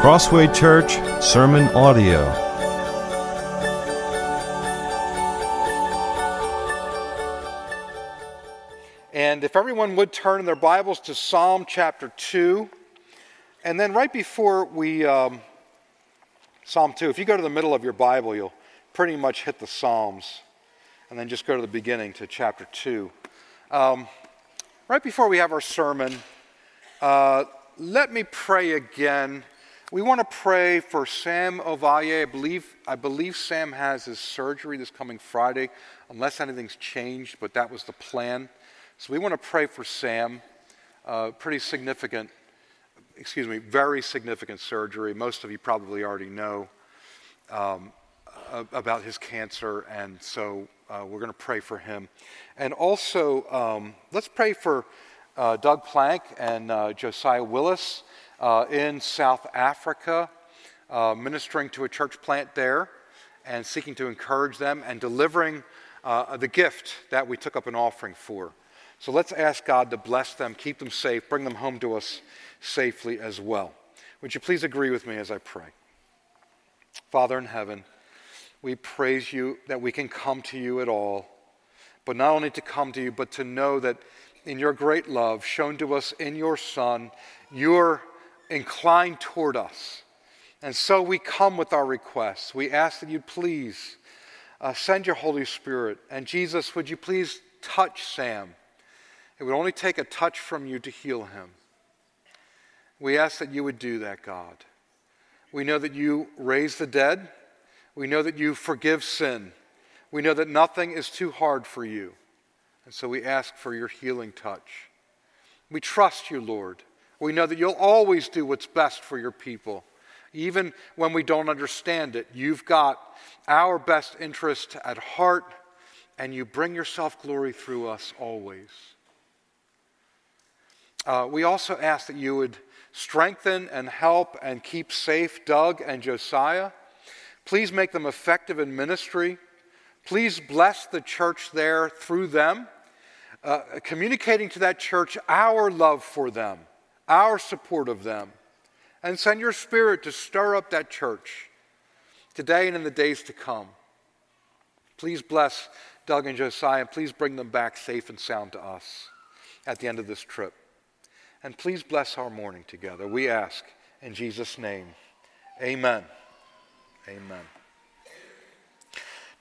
Crossway Church Sermon Audio. And if everyone would turn in their Bibles to Psalm chapter 2, and then right before we, um, Psalm 2, if you go to the middle of your Bible, you'll pretty much hit the Psalms, and then just go to the beginning to chapter 2. Um, right before we have our sermon, uh, let me pray again. We want to pray for Sam Ovalle. I believe, I believe Sam has his surgery this coming Friday, unless anything's changed, but that was the plan. So we want to pray for Sam. Uh, pretty significant, excuse me, very significant surgery. Most of you probably already know um, about his cancer, and so uh, we're going to pray for him. And also, um, let's pray for uh, Doug Plank and uh, Josiah Willis uh, in South Africa, uh, ministering to a church plant there and seeking to encourage them and delivering uh, the gift that we took up an offering for. So let's ask God to bless them, keep them safe, bring them home to us safely as well. Would you please agree with me as I pray? Father in heaven, we praise you that we can come to you at all, but not only to come to you, but to know that in your great love shown to us in your Son, you're inclined toward us. And so we come with our requests. We ask that you please uh, send your Holy Spirit. And Jesus, would you please touch Sam? It would only take a touch from you to heal him. We ask that you would do that, God. We know that you raise the dead. We know that you forgive sin. We know that nothing is too hard for you. And so we ask for your healing touch. We trust you, Lord. We know that you'll always do what's best for your people. Even when we don't understand it, you've got our best interest at heart, and you bring yourself glory through us always. Uh, we also ask that you would strengthen and help and keep safe Doug and Josiah. Please make them effective in ministry. Please bless the church there through them, uh, communicating to that church our love for them, our support of them. And send your spirit to stir up that church today and in the days to come. Please bless Doug and Josiah. And please bring them back safe and sound to us at the end of this trip. And please bless our morning together. We ask in Jesus' name. Amen. Amen.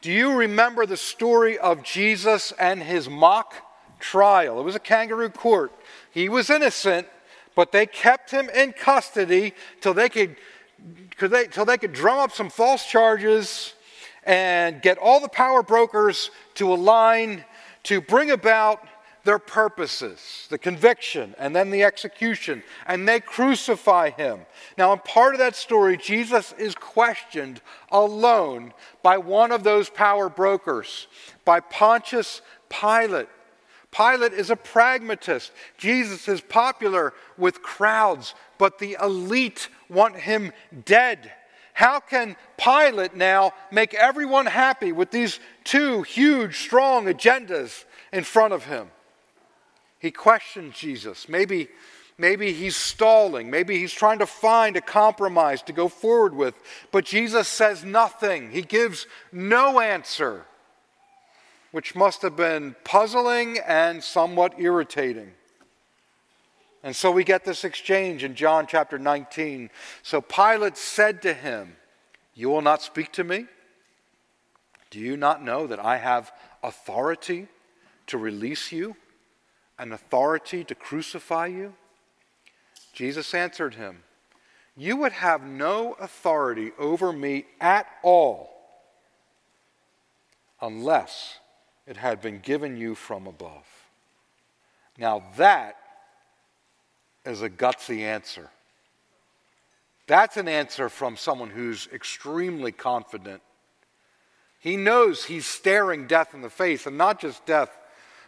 Do you remember the story of Jesus and his mock trial? It was a kangaroo court. He was innocent, but they kept him in custody till they could, they, till they could drum up some false charges and get all the power brokers to align to bring about their purposes, the conviction, and then the execution, and they crucify him. Now, in part of that story, Jesus is questioned alone by one of those power brokers, by Pontius Pilate. Pilate is a pragmatist. Jesus is popular with crowds, but the elite want him dead. How can Pilate now make everyone happy with these two huge, strong agendas in front of him? He questions Jesus. Maybe, maybe he's stalling. Maybe he's trying to find a compromise to go forward with. But Jesus says nothing. He gives no answer, which must have been puzzling and somewhat irritating. And so we get this exchange in John chapter 19. So Pilate said to him, You will not speak to me? Do you not know that I have authority to release you? an authority to crucify you? Jesus answered him, You would have no authority over me at all unless it had been given you from above. Now that is a gutsy answer. That's an answer from someone who's extremely confident. He knows he's staring death in the face, and not just death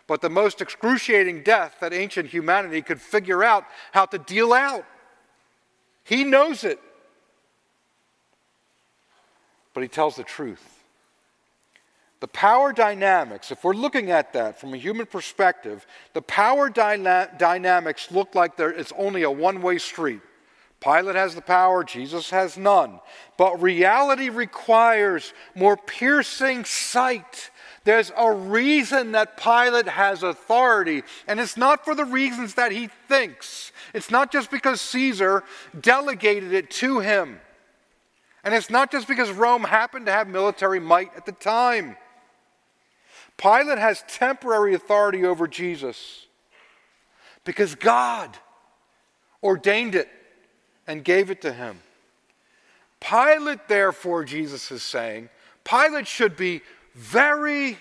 but the most excruciating death that ancient humanity could figure out how to deal out. He knows it. But he tells the truth. The power dynamics, if we're looking at that from a human perspective, the power dyna- dynamics look like it's only a one way street. Pilate has the power, Jesus has none. But reality requires more piercing sight. There's a reason that Pilate has authority, and it's not for the reasons that he thinks. It's not just because Caesar delegated it to him. And it's not just because Rome happened to have military might at the time. Pilate has temporary authority over Jesus because God ordained it and gave it to him. Pilate, therefore, Jesus is saying, Pilate should be very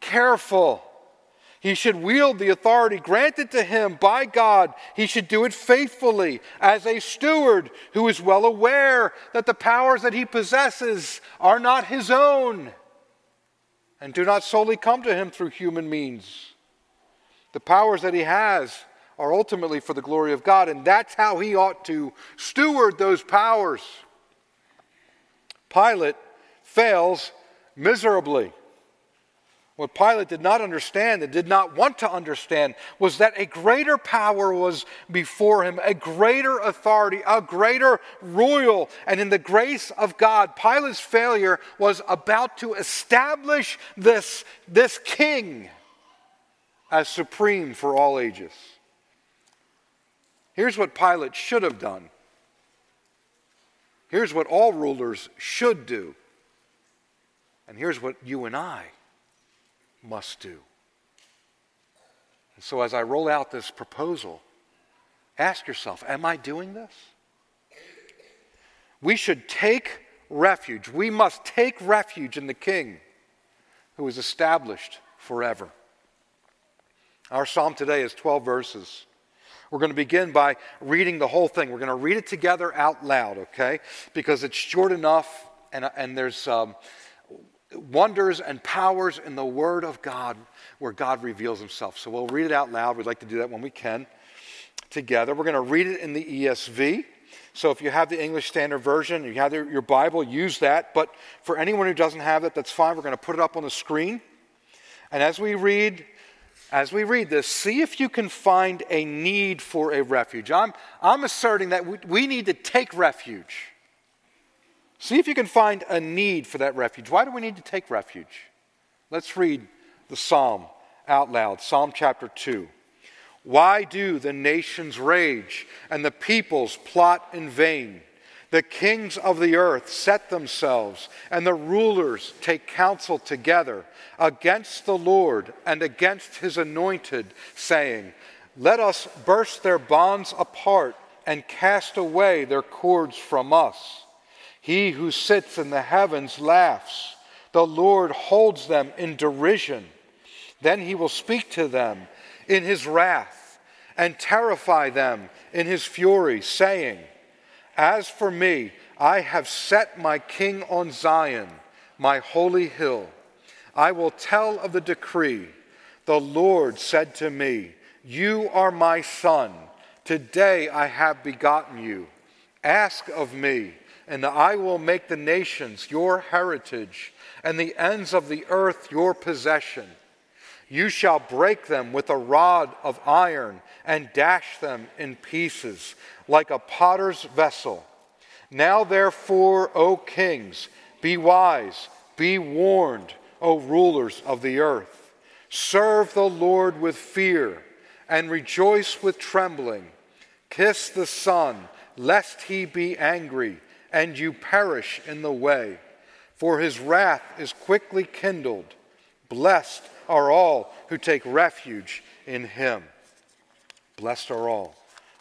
careful. He should wield the authority granted to him by God. He should do it faithfully as a steward who is well aware that the powers that he possesses are not his own and do not solely come to him through human means. The powers that he has are ultimately for the glory of God, and that's how he ought to steward those powers. Pilate fails miserably. What Pilate did not understand and did not want to understand was that a greater power was before him, a greater authority, a greater royal. And in the grace of God, Pilate's failure was about to establish this, this king as supreme for all ages. Here's what Pilate should have done. Here's what all rulers should do. And here's what you and I must do. And so, as I roll out this proposal, ask yourself Am I doing this? We should take refuge. We must take refuge in the King who is established forever. Our psalm today is 12 verses. We're going to begin by reading the whole thing. We're going to read it together out loud, okay? Because it's short enough and, and there's um, wonders and powers in the Word of God where God reveals Himself. So we'll read it out loud. We'd like to do that when we can together. We're going to read it in the ESV. So if you have the English Standard Version, you have your Bible, use that. But for anyone who doesn't have it, that's fine. We're going to put it up on the screen. And as we read, as we read this, see if you can find a need for a refuge. I'm, I'm asserting that we, we need to take refuge. See if you can find a need for that refuge. Why do we need to take refuge? Let's read the psalm out loud Psalm chapter 2. Why do the nations rage and the peoples plot in vain? The kings of the earth set themselves, and the rulers take counsel together against the Lord and against his anointed, saying, Let us burst their bonds apart and cast away their cords from us. He who sits in the heavens laughs. The Lord holds them in derision. Then he will speak to them in his wrath and terrify them in his fury, saying, as for me, I have set my king on Zion, my holy hill. I will tell of the decree. The Lord said to me, You are my son. Today I have begotten you. Ask of me, and I will make the nations your heritage, and the ends of the earth your possession. You shall break them with a rod of iron and dash them in pieces like a potter's vessel. Now, therefore, O kings, be wise, be warned, O rulers of the earth. Serve the Lord with fear and rejoice with trembling. Kiss the Son, lest he be angry and you perish in the way. For his wrath is quickly kindled. Blessed are all who take refuge in him. Blessed are all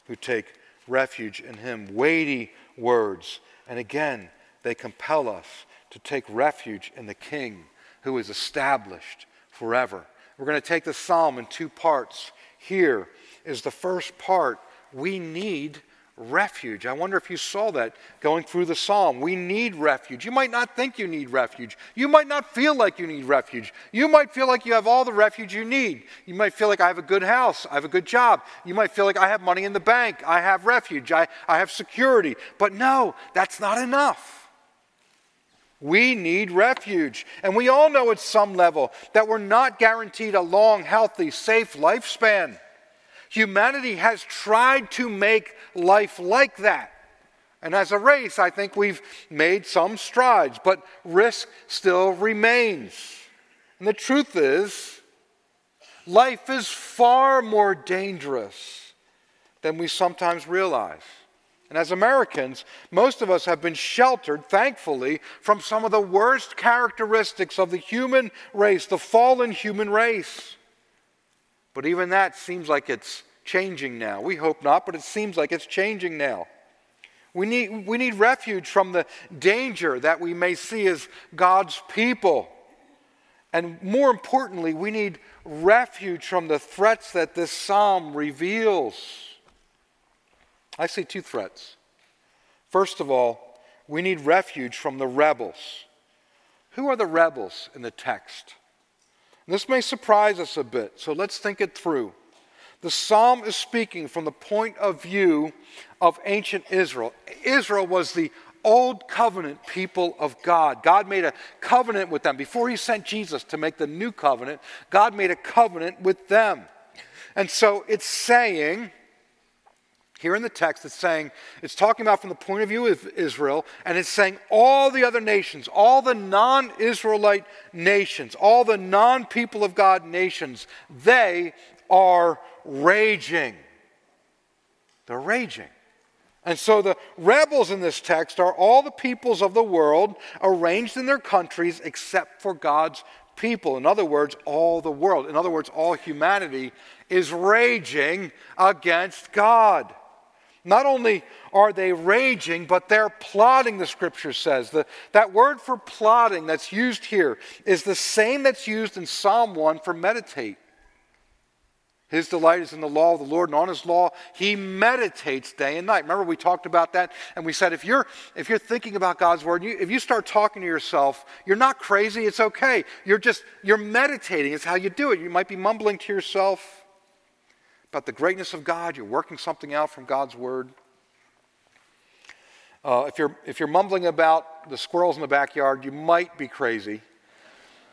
who take refuge in him. Weighty words. And again, they compel us to take refuge in the King who is established forever. We're going to take the psalm in two parts. Here is the first part. We need refuge. I wonder if you saw that going through the psalm. We need refuge. You might not think you need refuge. You might not feel like you need refuge. You might feel like you have all the refuge you need. You might feel like I have a good house, I have a good job. You might feel like I have money in the bank, I have refuge, I, I have security. But no, that's not enough. We need refuge. And we all know at some level that we're not guaranteed a long, healthy, safe lifespan. Humanity has tried to make life like that. And as a race, I think we've made some strides, but risk still remains. And the truth is, life is far more dangerous than we sometimes realize. And as Americans, most of us have been sheltered, thankfully, from some of the worst characteristics of the human race, the fallen human race. But even that seems like it's changing now. We hope not, but it seems like it's changing now. We need, we need refuge from the danger that we may see as God's people. And more importantly, we need refuge from the threats that this psalm reveals. I see two threats. First of all, we need refuge from the rebels. Who are the rebels in the text? This may surprise us a bit, so let's think it through. The psalm is speaking from the point of view of ancient Israel. Israel was the old covenant people of God. God made a covenant with them. Before he sent Jesus to make the new covenant, God made a covenant with them. And so it's saying, here in the text, it's saying, it's talking about from the point of view of Israel, and it's saying all the other nations, all the non Israelite nations, all the non people of God nations, they are raging. They're raging. And so the rebels in this text are all the peoples of the world arranged in their countries except for God's people. In other words, all the world. In other words, all humanity is raging against God. Not only are they raging, but they're plotting, the scripture says. The, that word for plotting that's used here is the same that's used in Psalm 1 for meditate. His delight is in the law of the Lord, and on his law he meditates day and night. Remember, we talked about that, and we said if you're if you're thinking about God's word, you, if you start talking to yourself, you're not crazy. It's okay. You're just you're meditating. It's how you do it. You might be mumbling to yourself about the greatness of God. You're working something out from God's word. Uh, if you're if you're mumbling about the squirrels in the backyard, you might be crazy.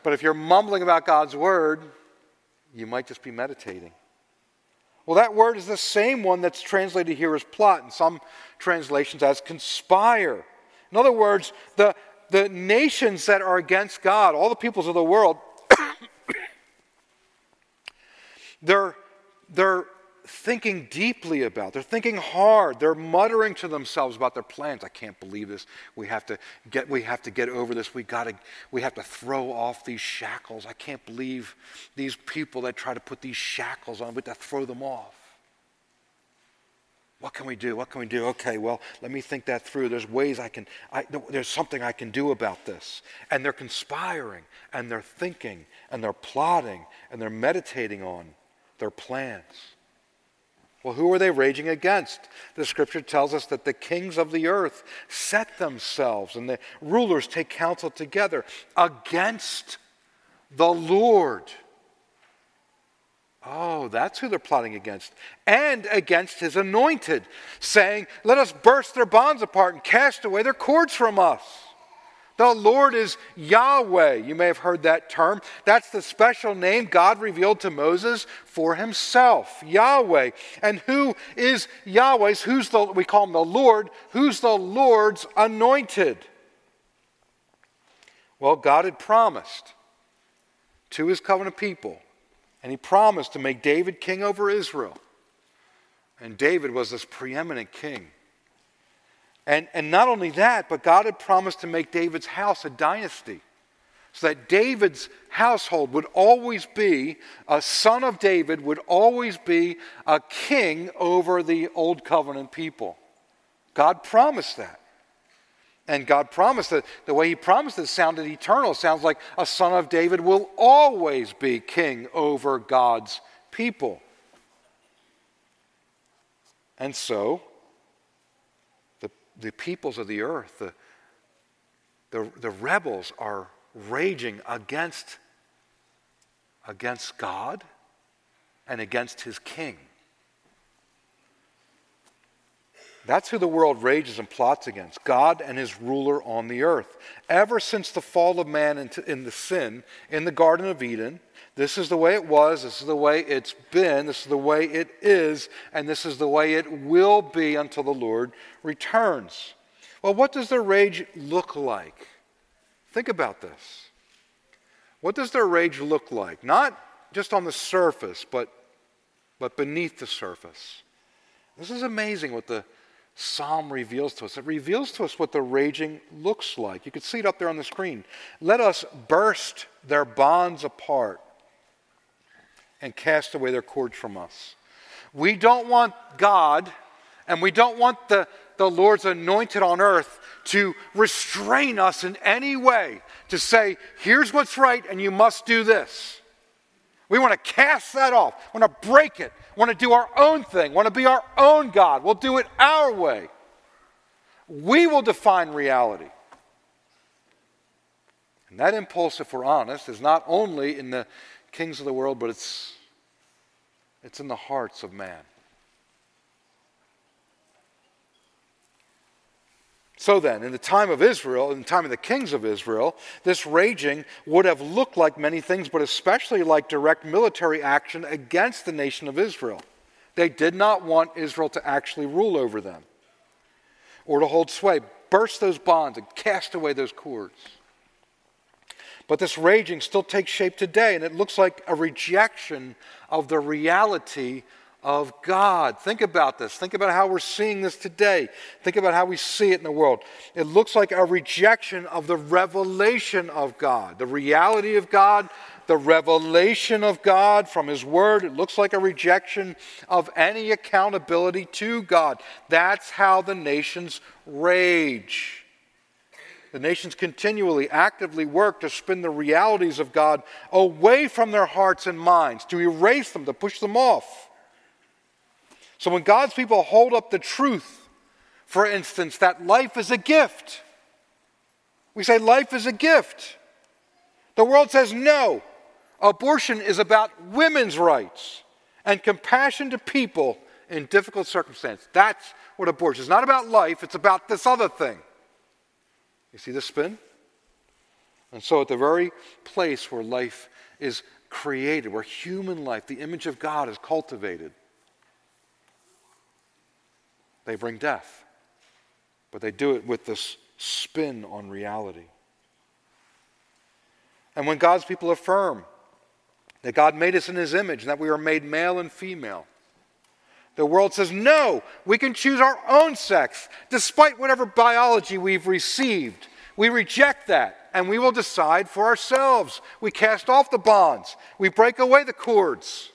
But if you're mumbling about God's word, you might just be meditating. Well, that word is the same one that's translated here as plot, in some translations as conspire. In other words, the, the nations that are against God, all the peoples of the world, they're, they're thinking deeply about. They're thinking hard. They're muttering to themselves about their plans. I can't believe this. We have to get we have to get over this. We got to we have to throw off these shackles. I can't believe these people that try to put these shackles on, but to throw them off. What can we do? What can we do? Okay, well, let me think that through. There's ways I can, I, there's something I can do about this. And they're conspiring, and they're thinking, and they're plotting, and they're meditating on their plans. Well, who are they raging against? The scripture tells us that the kings of the earth set themselves and the rulers take counsel together against the Lord. Oh, that's who they're plotting against. And against his anointed, saying, Let us burst their bonds apart and cast away their cords from us. The Lord is Yahweh. You may have heard that term. That's the special name God revealed to Moses for himself, Yahweh. And who is Yahweh's? Who's the we call him the Lord? Who's the Lord's anointed? Well, God had promised to his covenant people, and he promised to make David king over Israel. And David was this preeminent king. And, and not only that, but God had promised to make David's house a dynasty. So that David's household would always be, a son of David would always be a king over the old covenant people. God promised that. And God promised that the way He promised it sounded eternal. It sounds like a son of David will always be king over God's people. And so, the peoples of the earth, the, the, the rebels are raging against, against God and against his king. That's who the world rages and plots against God and his ruler on the earth. Ever since the fall of man into, in the sin in the Garden of Eden, this is the way it was, this is the way it's been, this is the way it is, and this is the way it will be until the Lord returns. Well, what does their rage look like? Think about this. What does their rage look like? Not just on the surface, but, but beneath the surface. This is amazing what the psalm reveals to us. It reveals to us what the raging looks like. You can see it up there on the screen. Let us burst their bonds apart and cast away their cords from us. We don't want God and we don't want the, the Lord's anointed on earth to restrain us in any way, to say, here's what's right and you must do this. We want to cast that off, we want to break it, want to do our own thing, want to be our own God. We'll do it our way. We will define reality. And that impulse, if we're honest, is not only in the kings of the world, but it's, it's in the hearts of man. So then, in the time of Israel, in the time of the kings of Israel, this raging would have looked like many things, but especially like direct military action against the nation of Israel. They did not want Israel to actually rule over them or to hold sway. Burst those bonds and cast away those cords. But this raging still takes shape today, and it looks like a rejection of the reality of God. Think about this. Think about how we're seeing this today. Think about how we see it in the world. It looks like a rejection of the revelation of God, the reality of God, the revelation of God from His Word. It looks like a rejection of any accountability to God. That's how the nations rage. The nations continually, actively work to spin the realities of God away from their hearts and minds, to erase them, to push them off. So when God's people hold up the truth, for instance, that life is a gift, we say life is a gift. The world says no. Abortion is about women's rights and compassion to people in difficult circumstances. That's what abortion is. It's not about life, it's about this other thing. You see the spin? And so, at the very place where life is created, where human life, the image of God, is cultivated, they bring death. But they do it with this spin on reality. And when God's people affirm that God made us in his image and that we are made male and female, the world says, no, we can choose our own sex despite whatever biology we've received. We reject that and we will decide for ourselves. We cast off the bonds, we break away the cords.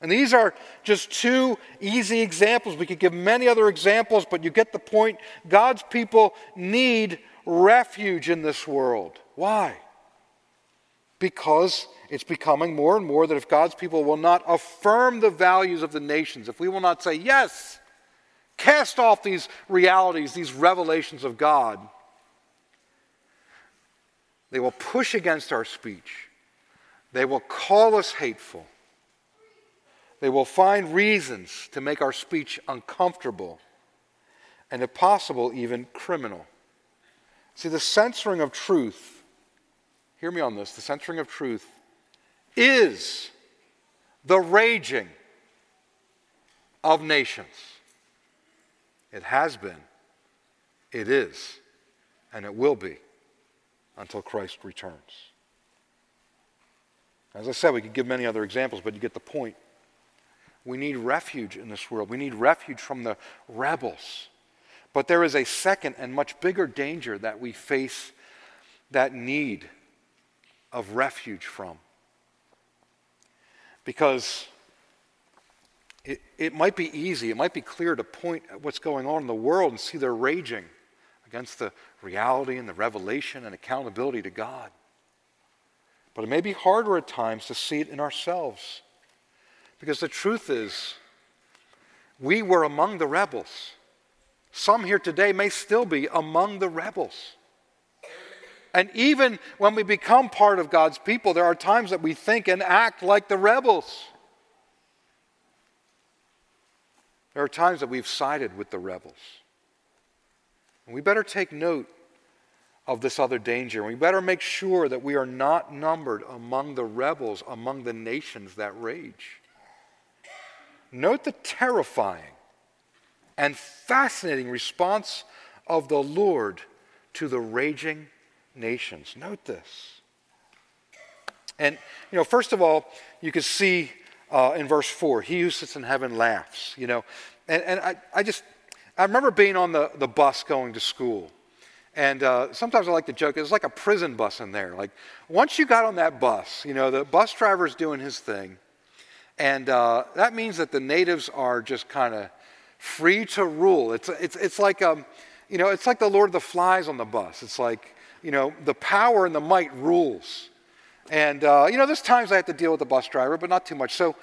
And these are just two easy examples. We could give many other examples, but you get the point. God's people need refuge in this world. Why? Because it's becoming more and more that if God's people will not affirm the values of the nations, if we will not say, yes, cast off these realities, these revelations of God, they will push against our speech. They will call us hateful. They will find reasons to make our speech uncomfortable and, if possible, even criminal. See, the censoring of truth, hear me on this, the censoring of truth is the raging of nations. It has been, it is, and it will be until Christ returns. As I said, we could give many other examples, but you get the point. We need refuge in this world. We need refuge from the rebels. But there is a second and much bigger danger that we face that need of refuge from. Because it, it might be easy, it might be clear to point at what's going on in the world and see they're raging against the reality and the revelation and accountability to God. But it may be harder at times to see it in ourselves. Because the truth is, we were among the rebels. Some here today may still be among the rebels. And even when we become part of God's people, there are times that we think and act like the rebels. There are times that we've sided with the rebels. And we better take note of this other danger. We better make sure that we are not numbered among the rebels, among the nations that rage. Note the terrifying and fascinating response of the Lord to the raging nations. Note this. And, you know, first of all, you can see uh, in verse 4, he who sits in heaven laughs, you know. And, and I, I just, I remember being on the, the bus going to school. And uh, sometimes I like to joke, it's like a prison bus in there. Like, once you got on that bus, you know, the bus driver's doing his thing. And uh, that means that the natives are just kind of free to rule. It's, it's, it's like, um, you know, it's like the Lord of the Flies on the bus. It's like, you know, the power and the might rules. And, uh, you know, there's times I have to deal with the bus driver, but not too much. So,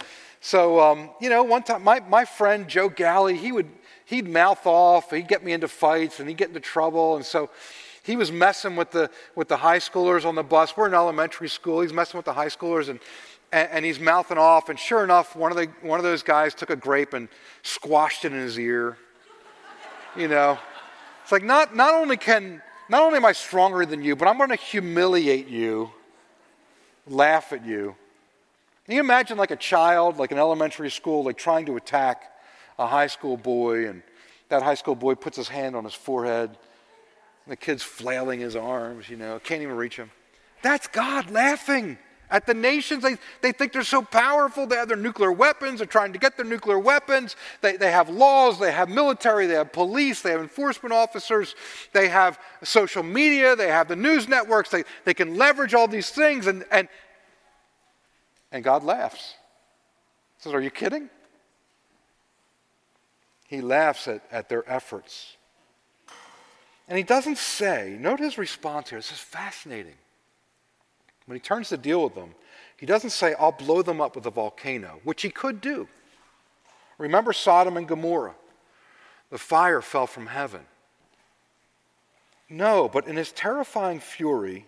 so um, you know, one time, my, my friend Joe Galley, he would, he'd mouth off, he'd get me into fights, and he'd get into trouble. And so he was messing with the, with the high schoolers on the bus. We're in elementary school. He's messing with the high schoolers, and, and, and he's mouthing off. And sure enough, one of, the, one of those guys took a grape and squashed it in his ear. You know, it's like not, not only can, not only am I stronger than you, but I'm going to humiliate you laugh at you. Can you imagine like a child, like an elementary school, like trying to attack a high school boy, and that high school boy puts his hand on his forehead, and the kid's flailing his arms, you know, can't even reach him. That's God laughing at the nations. They, they think they're so powerful. They have their nuclear weapons. They're trying to get their nuclear weapons. They, they have laws. They have military. They have police. They have enforcement officers. They have social media. They have the news networks. They, they can leverage all these things. And, and, and God laughs. He says, Are you kidding? He laughs at, at their efforts. And he doesn't say, note his response here. This is fascinating. When he turns to deal with them, he doesn't say, I'll blow them up with a volcano, which he could do. Remember Sodom and Gomorrah? The fire fell from heaven. No, but in his terrifying fury,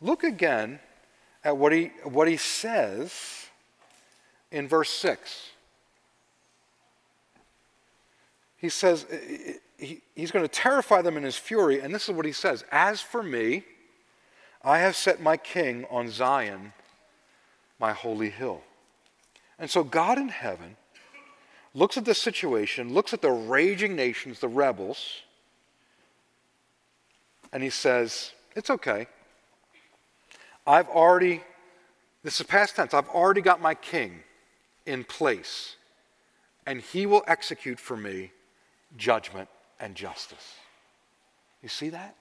look again at what he, what he says in verse 6. He says, he, he's going to terrify them in his fury, and this is what he says As for me, I have set my king on Zion, my holy hill. And so God in heaven looks at the situation, looks at the raging nations, the rebels, and he says, It's okay. I've already, this is past tense, I've already got my king in place, and he will execute for me judgment and justice. You see that?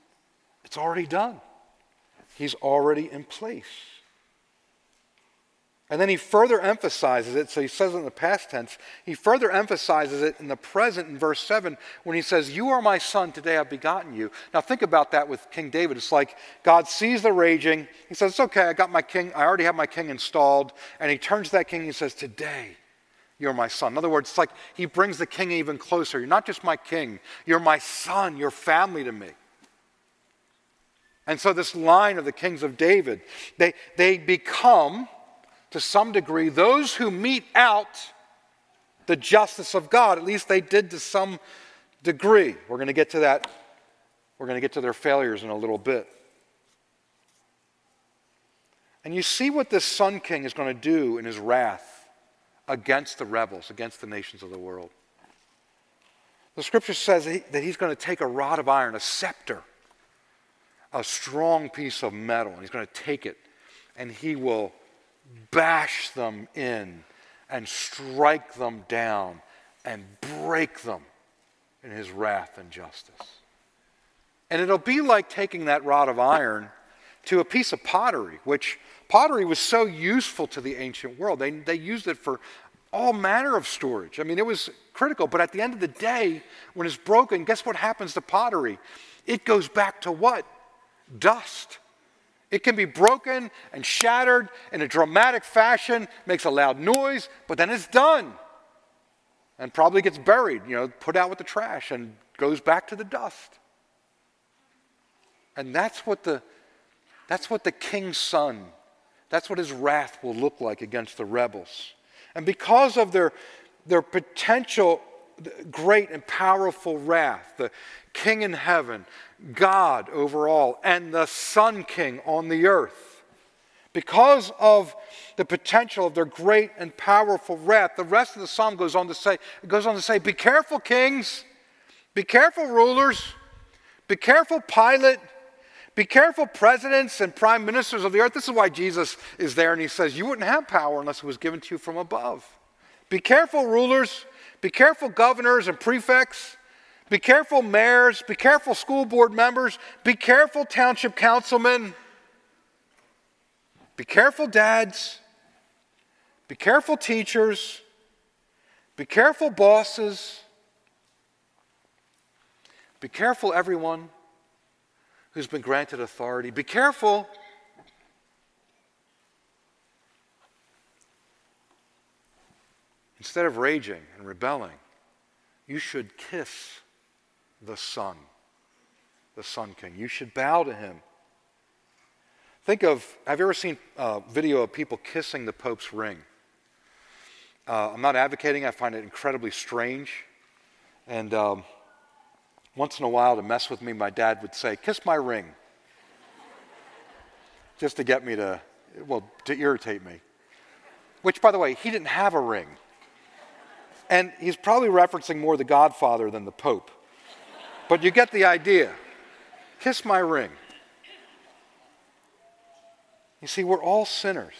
It's already done. He's already in place. And then he further emphasizes it, so he says it in the past tense. He further emphasizes it in the present in verse 7 when he says, You are my son, today I've begotten you. Now think about that with King David. It's like God sees the raging. He says, It's okay, I got my king, I already have my king installed. And he turns to that king and he says, Today you're my son. In other words, it's like he brings the king even closer. You're not just my king, you're my son, you're family to me. And so, this line of the kings of David, they, they become, to some degree, those who mete out the justice of God. At least they did to some degree. We're going to get to that. We're going to get to their failures in a little bit. And you see what this Son King is going to do in his wrath against the rebels, against the nations of the world. The scripture says that he's going to take a rod of iron, a scepter a strong piece of metal, and he's going to take it and he will bash them in and strike them down and break them in his wrath and justice. And it'll be like taking that rod of iron to a piece of pottery, which pottery was so useful to the ancient world. They, they used it for all manner of storage. I mean, it was critical. But at the end of the day, when it's broken, guess what happens to pottery? It goes back to what? Dust. It can be broken and shattered in a dramatic fashion, makes a loud noise, but then it's done. And probably gets buried, you know, put out with the trash and goes back to the dust. And that's what the that's what the king's son, that's what his wrath will look like against the rebels. And because of their their potential great and powerful wrath, the king in heaven, God over all, and the Son King on the earth. because of the potential of their great and powerful wrath. The rest of the psalm goes on to say, it goes on to say, Be careful, kings, be careful, rulers, be careful, Pilate. Be careful, presidents and prime ministers of the earth. This is why Jesus is there and he says, You wouldn't have power unless it was given to you from above. Be careful, rulers. Be careful, governors and prefects. Be careful, mayors. Be careful, school board members. Be careful, township councilmen. Be careful, dads. Be careful, teachers. Be careful, bosses. Be careful, everyone who's been granted authority. Be careful. Instead of raging and rebelling, you should kiss the Son, the Son King. You should bow to him. Think of have you ever seen a video of people kissing the Pope's ring? Uh, I'm not advocating, I find it incredibly strange. And um, once in a while, to mess with me, my dad would say, Kiss my ring. Just to get me to, well, to irritate me. Which, by the way, he didn't have a ring. And he's probably referencing more the Godfather than the Pope. But you get the idea. Kiss my ring. You see, we're all sinners.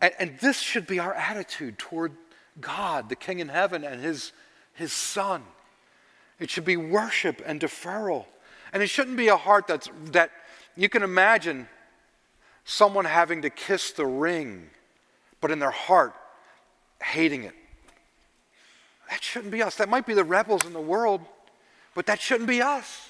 And, and, this should be our attitude toward God, the King in heaven, and his, his Son. It should be worship and deferral. And it shouldn't be a heart that's, that you can imagine someone having to kiss the ring, but in their heart, hating it. That shouldn't be us. That might be the rebels in the world, but that shouldn't be us.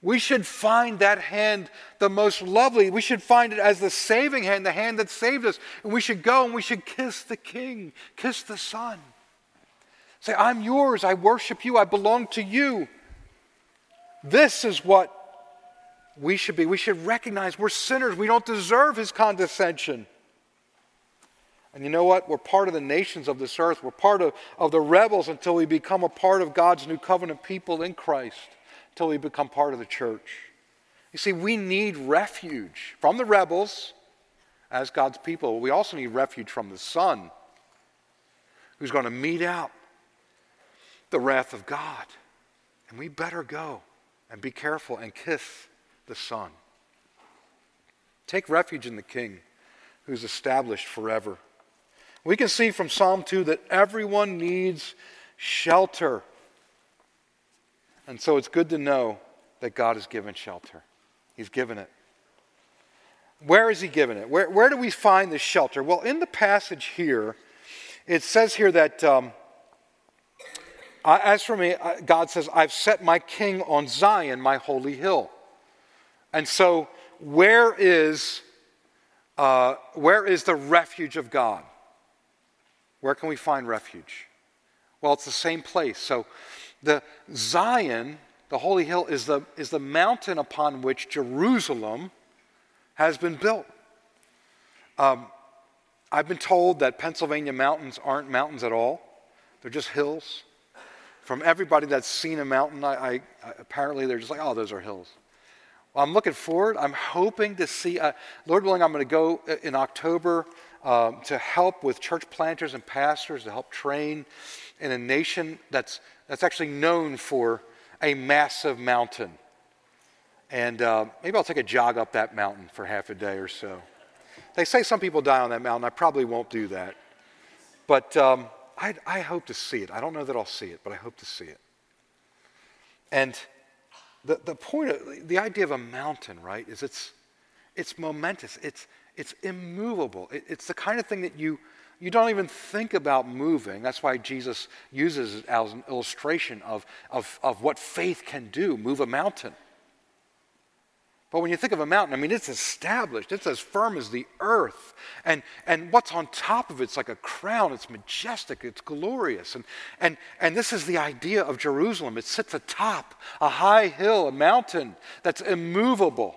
We should find that hand the most lovely. We should find it as the saving hand, the hand that saved us. And we should go and we should kiss the King, kiss the Son. Say, I'm yours. I worship you. I belong to you. This is what we should be. We should recognize we're sinners. We don't deserve his condescension. And you know what? We're part of the nations of this earth. We're part of, of the rebels until we become a part of God's new covenant people in Christ until we become part of the church. You see, we need refuge from the rebels as God's people. We also need refuge from the Son, who's going to mete out the wrath of God. And we better go and be careful and kiss the Son. Take refuge in the King who's established forever. We can see from Psalm 2 that everyone needs shelter. And so it's good to know that God has given shelter. He's given it. Where has He given it? Where, where do we find this shelter? Well, in the passage here, it says here that, um, as for me, God says, I've set my king on Zion, my holy hill. And so, where is, uh, where is the refuge of God? Where can we find refuge? Well, it's the same place. So, the Zion, the holy hill, is the, is the mountain upon which Jerusalem has been built. Um, I've been told that Pennsylvania mountains aren't mountains at all, they're just hills. From everybody that's seen a mountain, I, I, apparently they're just like, oh, those are hills. Well, I'm looking forward. I'm hoping to see, uh, Lord willing, I'm going to go in October um, to help with church planters and pastors to help train in a nation that's that's actually known for a massive mountain. And uh, maybe I'll take a jog up that mountain for half a day or so. They say some people die on that mountain. I probably won't do that. But um, I, I hope to see it. I don't know that I'll see it, but I hope to see it. And the, the point of the idea of a mountain, right, is it's, it's momentous, it's, it's immovable. It, it's the kind of thing that you, you don't even think about moving. That's why Jesus uses it as an illustration of, of, of what faith can do move a mountain. But when you think of a mountain, I mean, it's established, it's as firm as the earth. And, and what's on top of it, it's like a crown, it's majestic, it's glorious. And, and, and this is the idea of Jerusalem. It sits atop a high hill, a mountain that's immovable.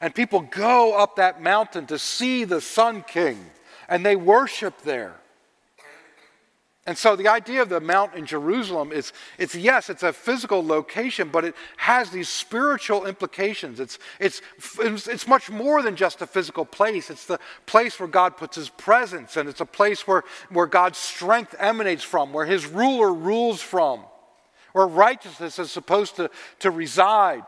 And people go up that mountain to see the Son King and they worship there. And so the idea of the mount in Jerusalem is it's yes, it's a physical location, but it has these spiritual implications. It's, it's, it's much more than just a physical place. It's the place where God puts his presence, and it's a place where, where God's strength emanates from, where his ruler rules from, where righteousness is supposed to, to reside.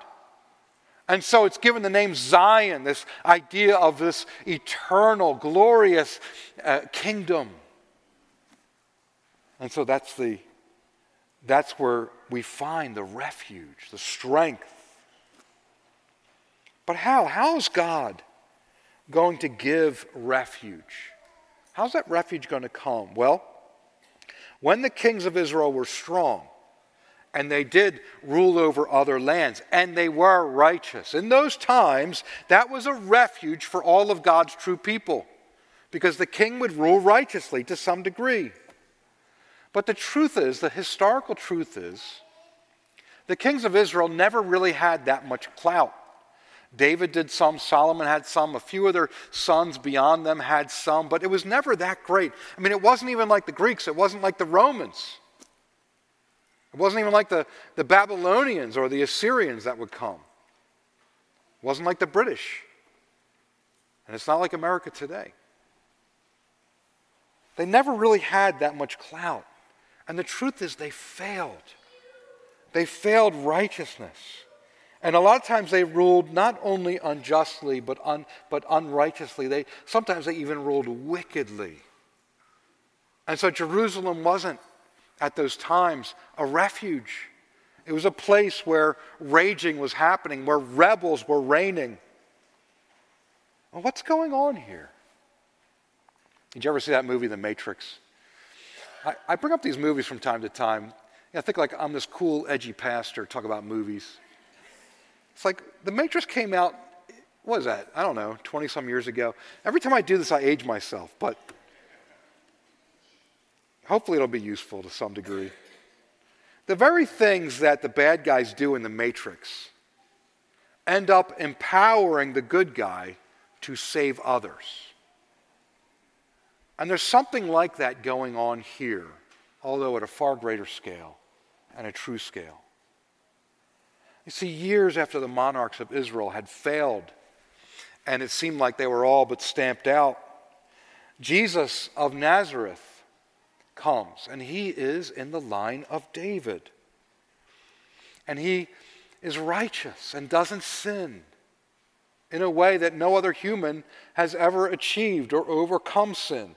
And so it's given the name Zion, this idea of this eternal, glorious uh, kingdom. And so that's the that's where we find the refuge, the strength. But how? How is God going to give refuge? How's that refuge going to come? Well, when the kings of Israel were strong, and they did rule over other lands, and they were righteous. In those times, that was a refuge for all of God's true people, because the king would rule righteously to some degree. But the truth is, the historical truth is, the kings of Israel never really had that much clout. David did some, Solomon had some, a few of their sons beyond them had some, but it was never that great. I mean, it wasn't even like the Greeks, it wasn't like the Romans. It wasn't even like the, the Babylonians or the Assyrians that would come. It wasn't like the British. And it's not like America today. They never really had that much clout. And the truth is, they failed. They failed righteousness. And a lot of times they ruled not only unjustly, but, un, but unrighteously. They, sometimes they even ruled wickedly. And so Jerusalem wasn't, at those times, a refuge. It was a place where raging was happening, where rebels were reigning. Well, what's going on here? Did you ever see that movie, The Matrix? I, I bring up these movies from time to time. I think like I'm this cool, edgy pastor, talk about movies. It's like The Matrix came out, what is that? I don't know, 20 some years ago. Every time I do this, I age myself, but hopefully it'll be useful to some degree. The very things that the bad guys do in The Matrix end up empowering the good guy to save others. And there's something like that going on here, although at a far greater scale and a true scale. You see, years after the monarchs of Israel had failed, and it seemed like they were all but stamped out, Jesus of Nazareth comes, and he is in the line of David. And he is righteous and doesn't sin in a way that no other human has ever achieved or overcome sin.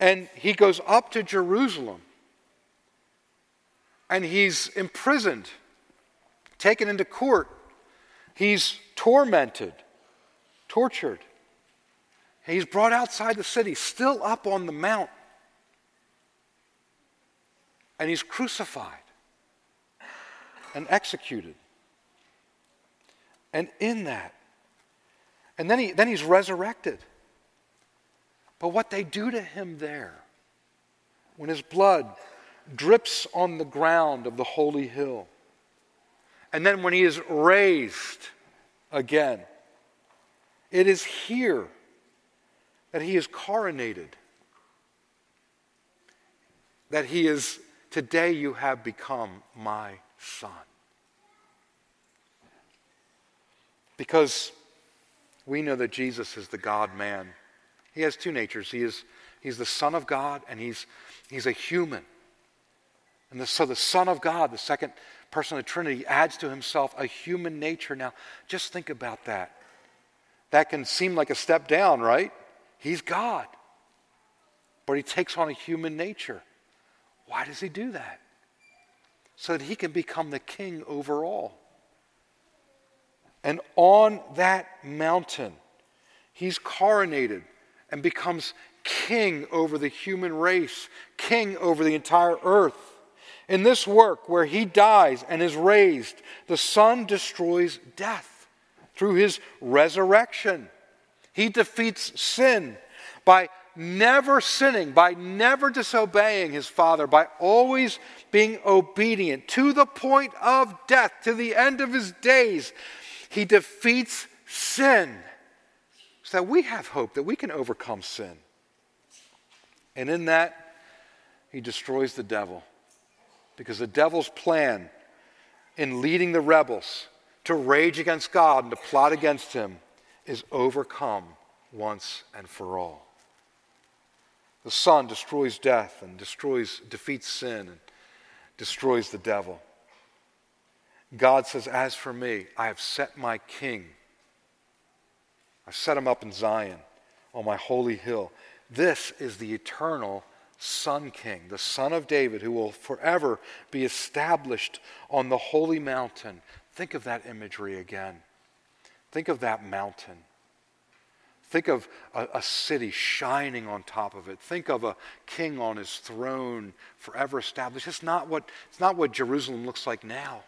And he goes up to Jerusalem and he's imprisoned, taken into court. He's tormented, tortured. He's brought outside the city, still up on the mount. And he's crucified and executed. And in that, and then, he, then he's resurrected. But what they do to him there, when his blood drips on the ground of the holy hill, and then when he is raised again, it is here that he is coronated. That he is, today you have become my son. Because we know that Jesus is the God man he has two natures. He is, he's the Son of God and he's, he's a human. And the, so the Son of God, the second person of the Trinity, adds to himself a human nature. Now, just think about that. That can seem like a step down, right? He's God. But he takes on a human nature. Why does he do that? So that he can become the king over all. And on that mountain, he's coronated and becomes king over the human race, king over the entire earth. In this work, where he dies and is raised, the Son destroys death through his resurrection. He defeats sin by never sinning, by never disobeying his Father, by always being obedient to the point of death, to the end of his days. He defeats sin so that we have hope, that we can overcome sin. And in that, he destroys the devil. Because the devil's plan in leading the rebels to rage against God and to plot against him is overcome once and for all. The Son destroys death and destroys, defeats sin and destroys the devil. God says, As for me, I have set my king. I've set him up in Zion on my holy hill. This is the eternal Son King, the Son of David, who will forever be established on the holy mountain. Think of that imagery again. Think of that mountain. Think of a, a, city shining on top of it. Think of a king on his throne forever established. It's not what, it's not what Jerusalem looks like now.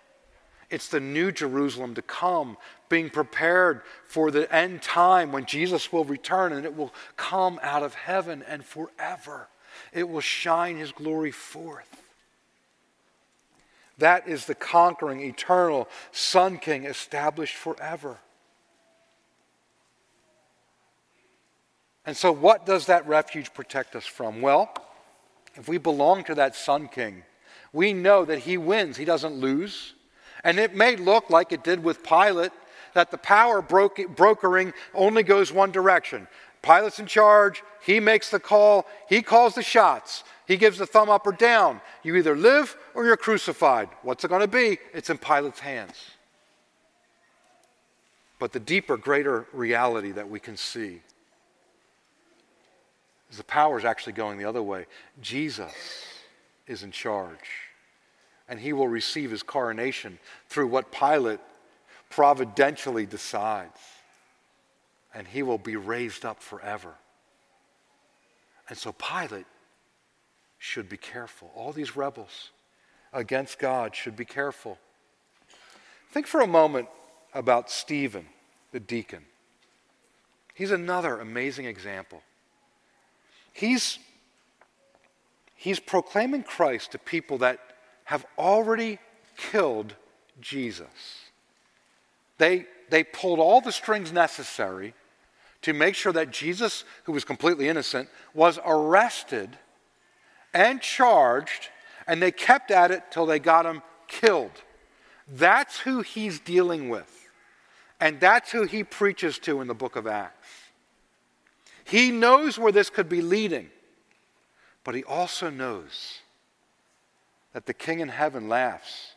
It's the new Jerusalem to come, being prepared for the end time when Jesus will return and it will come out of heaven and forever. It will shine his glory forth. That is the conquering, eternal Son King established forever. And so, what does that refuge protect us from? Well, if we belong to that Son King, we know that he wins, he doesn't lose. And it may look like it did with Pilate that the power brokering only goes one direction. Pilate's in charge, he makes the call, he calls the shots, he gives the thumb up or down. You either live or you're crucified. What's it going to be? It's in Pilate's hands. But the deeper, greater reality that we can see the power is actually going the other way. Jesus is in charge and he will receive his coronation through what Pilate providentially decides. And he will be raised up forever. And so Pilate should be careful. All these rebels against God should be careful. Think for a moment about Stephen, the deacon. He's another amazing example. He's, he's proclaiming Christ to people that have already killed Jesus. They, they pulled all the strings necessary to make sure that Jesus, who was completely innocent, was arrested and charged, and they kept at it till they got him killed. That's who he's dealing with. And that's who he preaches to in the book of Acts. He knows where this could be leading, but he also knows that the King in heaven laughs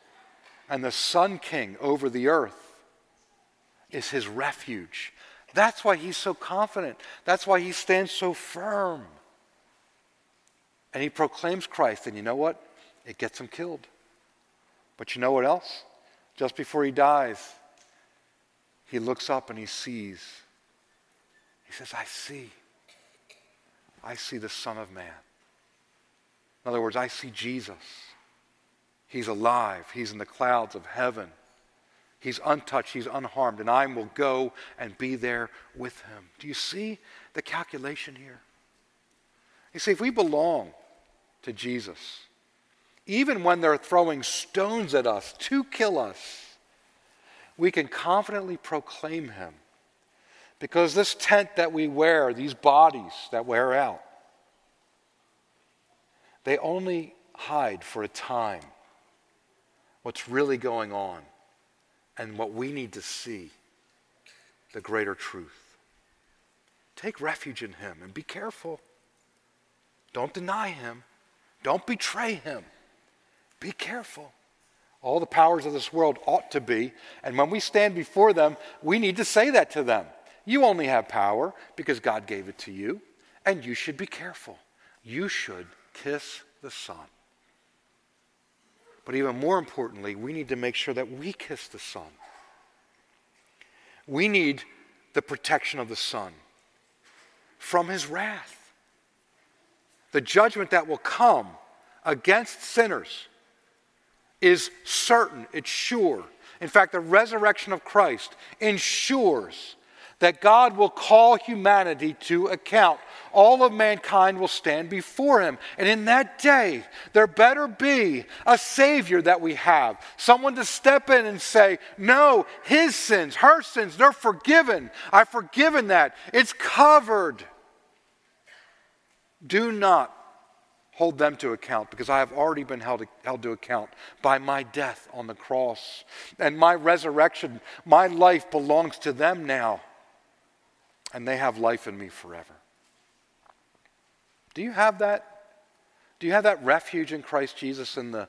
and the Son King over the earth is his refuge. That's why he's so confident. That's why he stands so firm. And he proclaims Christ, and you know what? It gets him killed. But you know what else? Just before he dies, he looks up and he sees. He says, I see. I see the Son of Man. In other words, I see Jesus. He's alive. He's in the clouds of heaven. He's untouched. He's unharmed. And I will go and be there with him. Do you see the calculation here? You see, if we belong to Jesus, even when they're throwing stones at us to kill us, we can confidently proclaim him. Because this tent that we wear, these bodies that wear out, they only hide for a time what's really going on and what we need to see the greater truth. Take refuge in Him and be careful. Don't deny Him, don't betray Him. Be careful. All the powers of this world ought to be, and when we stand before them, we need to say that to them. You only have power because God gave it to you, and you should be careful. You should kiss the Son. But even more importantly, we need to make sure that we kiss the Son. We need the protection of the Son from his wrath. The judgment that will come against sinners is certain, it's sure. In fact, the resurrection of Christ ensures that God will call humanity to account. All of mankind will stand before him. And in that day, there better be a Savior that we have. Someone to step in and say, No, his sins, her sins, they're forgiven. I've forgiven that. It's covered. Do not hold them to account because I have already been held, held to account by my death on the cross. And my resurrection, my life belongs to them now. And they have life in me forever. Do you have that? Do you have that refuge in Christ Jesus in the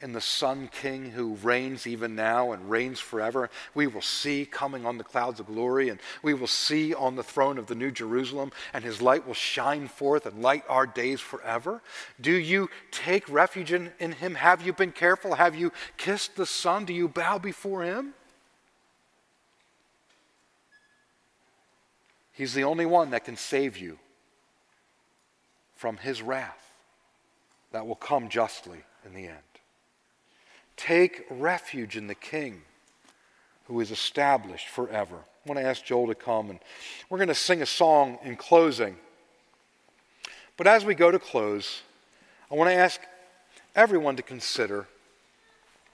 in the Son King who reigns even now and reigns forever. We will see coming on the clouds of glory, and we will see on the throne of the New Jerusalem, and his light will shine forth and light our days forever. Do you take refuge in, in him? Have you been careful? Have you kissed the Son? Do you bow before him? He's the only one that can save you from his wrath that will come justly in the end. Take refuge in the King who is established forever. I want to ask Joel to come, and we're going to sing a song in closing. But as we go to close, I want to ask everyone to consider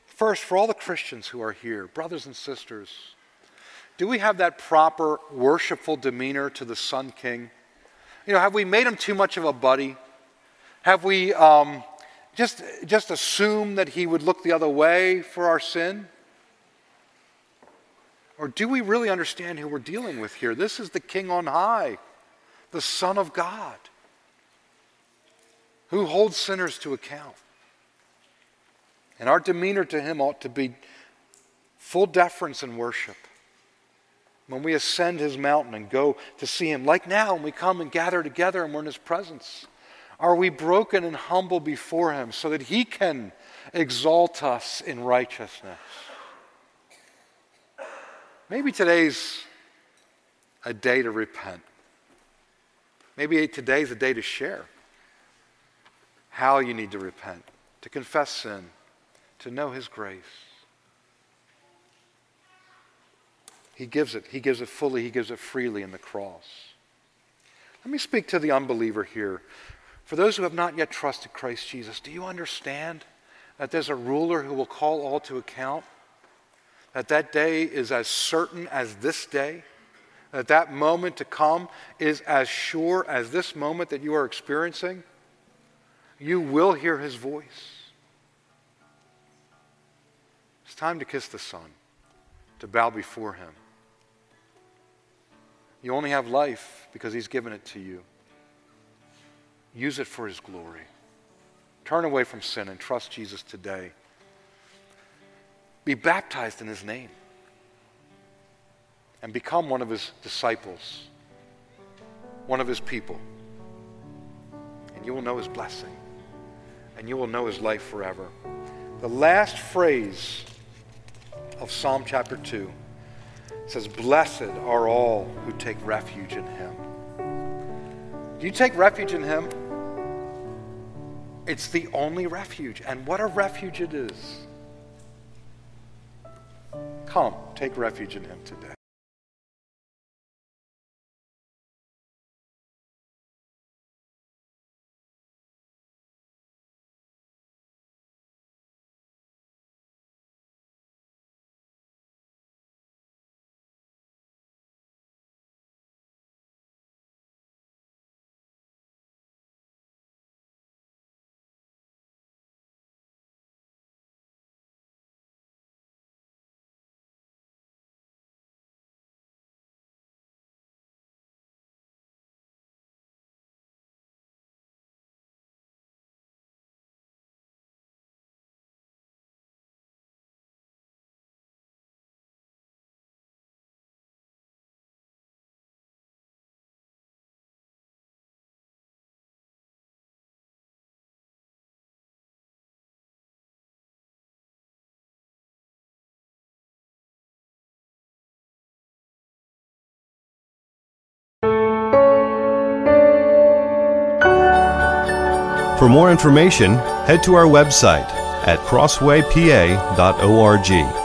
first, for all the Christians who are here, brothers and sisters, do we have that proper worshipful demeanor to the Son King? You know, have we made him too much of a buddy? Have we um, just, just assume that he would look the other way for our sin? Or do we really understand who we're dealing with here? This is the King on high, the Son of God, who holds sinners to account. And our demeanor to him ought to be full deference and worship. When we ascend his mountain and go to see him, like now when we come and gather together and we're in his presence. Are we broken and humble before Him so that He can exalt us in righteousness? Maybe today's a day to repent. Maybe today's a day to share how you need to repent, to confess sin, to know His grace. He gives it. He gives it fully. He gives it freely in the cross. Let me speak to the unbeliever here for those who have not yet trusted Christ Jesus, do you understand that there's a ruler who will call all to account? That that day is as certain as this day? That that moment to come is as sure as this moment that you are experiencing? You will hear his voice. It's time to kiss the Son, to bow before him. You only have life because he's given it to you. Use it for His glory. Turn away from sin and trust Jesus today. Be baptized in His name and become one of His disciples, one of His people. And you will know His blessing and you will know His life forever. The last phrase of Psalm chapter 2 says, Blessed are all who take refuge in Him. Do you take refuge in Him? It's the only refuge. And what a refuge it is. Come, take refuge in Him today. For more information, head to our website at crosswaypa.org.